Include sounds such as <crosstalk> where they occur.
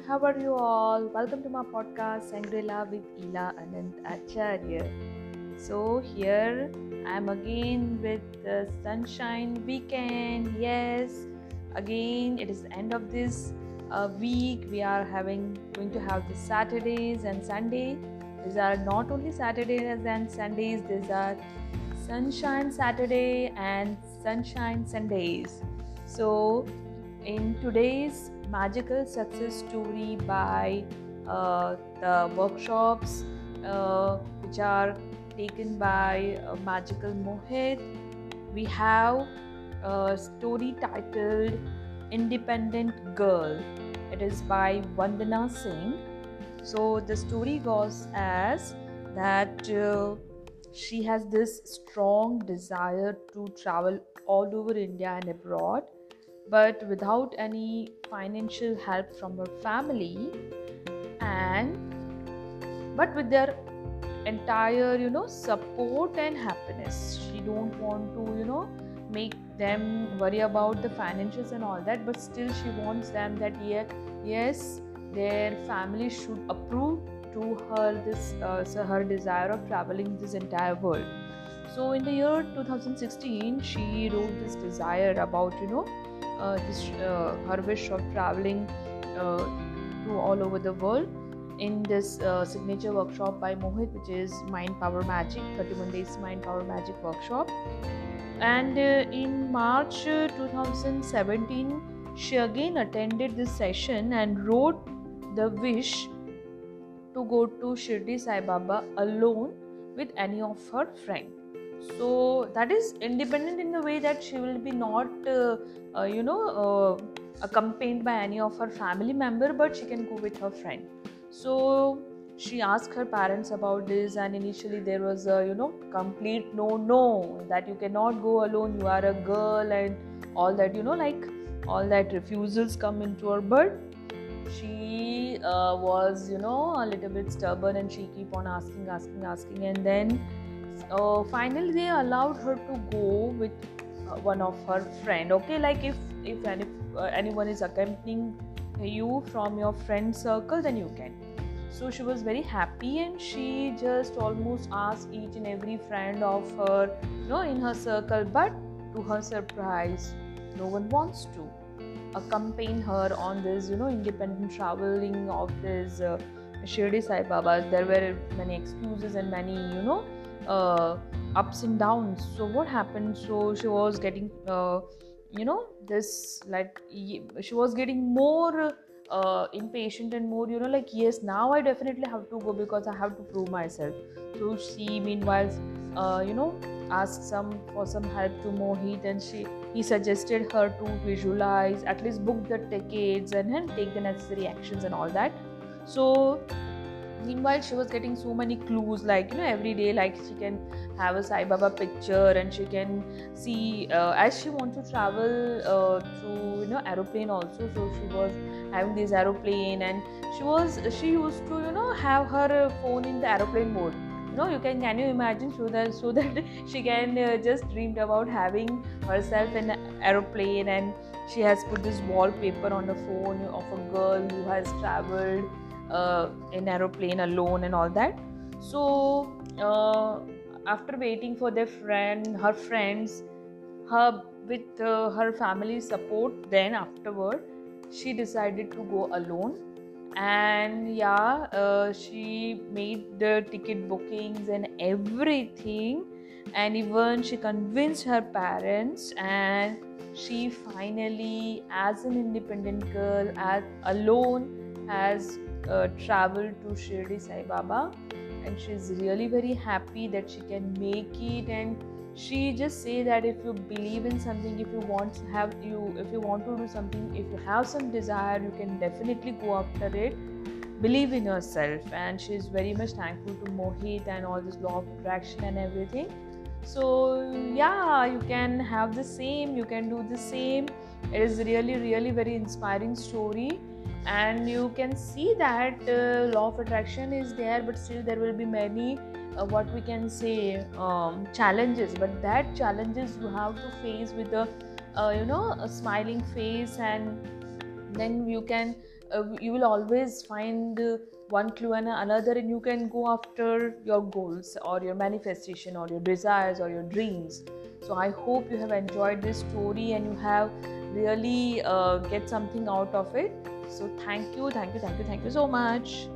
How are you all? Welcome to my podcast Sangrila with Ila Anand Acharya. So, here I am again with the sunshine weekend. Yes, again it is the end of this uh, week. We are having going to have the Saturdays and Sunday. These are not only Saturdays and Sundays, these are Sunshine Saturday and Sunshine Sundays. So, in today's magical success story by uh, the workshops uh, which are taken by uh, Magical Mohit, we have a story titled Independent Girl. It is by Vandana Singh. So, the story goes as that uh, she has this strong desire to travel all over India and abroad but without any financial help from her family and but with their entire you know support and happiness she don't want to you know make them worry about the financials and all that but still she wants them that yeah, yes their family should approve to her this uh, so her desire of traveling this entire world. So in the year 2016 she wrote this desire about you know this uh, wish of traveling uh, to all over the world in this uh, signature workshop by Mohit, which is Mind Power Magic 31 Days Mind Power Magic Workshop. And uh, in March 2017, she again attended this session and wrote the wish to go to Shirdi Sai Baba alone with any of her friends so that is independent in the way that she will be not uh, uh, you know uh, accompanied by any of her family member but she can go with her friend. So she asked her parents about this and initially there was a you know complete no no that you cannot go alone you are a girl and all that you know like all that refusals come into her but she uh, was you know a little bit stubborn and she keep on asking asking asking and then uh, finally they allowed her to go with uh, one of her friend okay like if if any, uh, anyone is accompanying you from your friend circle then you can so she was very happy and she just almost asked each and every friend of her you know in her circle but to her surprise no one wants to accompany her on this you know independent traveling of this uh, Shirdi Sai Baba. There were many excuses and many you know uh, ups and downs. So what happened? So she was getting uh, you know this like she was getting more uh, impatient and more you know like yes now i definitely have to go because i have to prove myself. So she meanwhile uh, you know asked some for some help to mohit and she he suggested her to visualize at least book the tickets and, and take the necessary actions and all that. So meanwhile she was getting so many clues like you know every day like she can have a sai baba picture and she can see uh, as she wants to travel uh, through you know aeroplane also. So she was having this aeroplane and she was she used to you know have her phone in the aeroplane mode. You know you can can you imagine? So that so <laughs> that she can uh, just dreamed about having herself in an aeroplane and she has put this wallpaper on the phone of a girl who has traveled uh, in aeroplane alone and all that. So uh, after waiting for their friend her friends her with uh, her family support then afterward she decided to go alone. And yeah uh, she made the ticket bookings and everything. And even she convinced her parents and she finally as an independent girl as alone has uh, travel to Shirdi Sai Baba. And she's really very happy that she can make it. And she just say that if you believe in something if you want to have you if you want to do something if you have some desire you can definitely go after it. Believe in yourself. And she's very much thankful to mohit and all this law of attraction and everything. So yeah you can have the same. You can do the same. It is really really very inspiring story and you can see that uh, law of attraction is there but still there will be many uh, what we can say um, challenges. But that challenges you have to face with a uh, you know a smiling face and then you can uh, you will always find uh, one clue and another and you can go after your goals or your manifestation or your desires or your dreams. So i hope you have enjoyed this story and you have really uh, get something out of it. So thank you, thank you, thank you, thank you so much.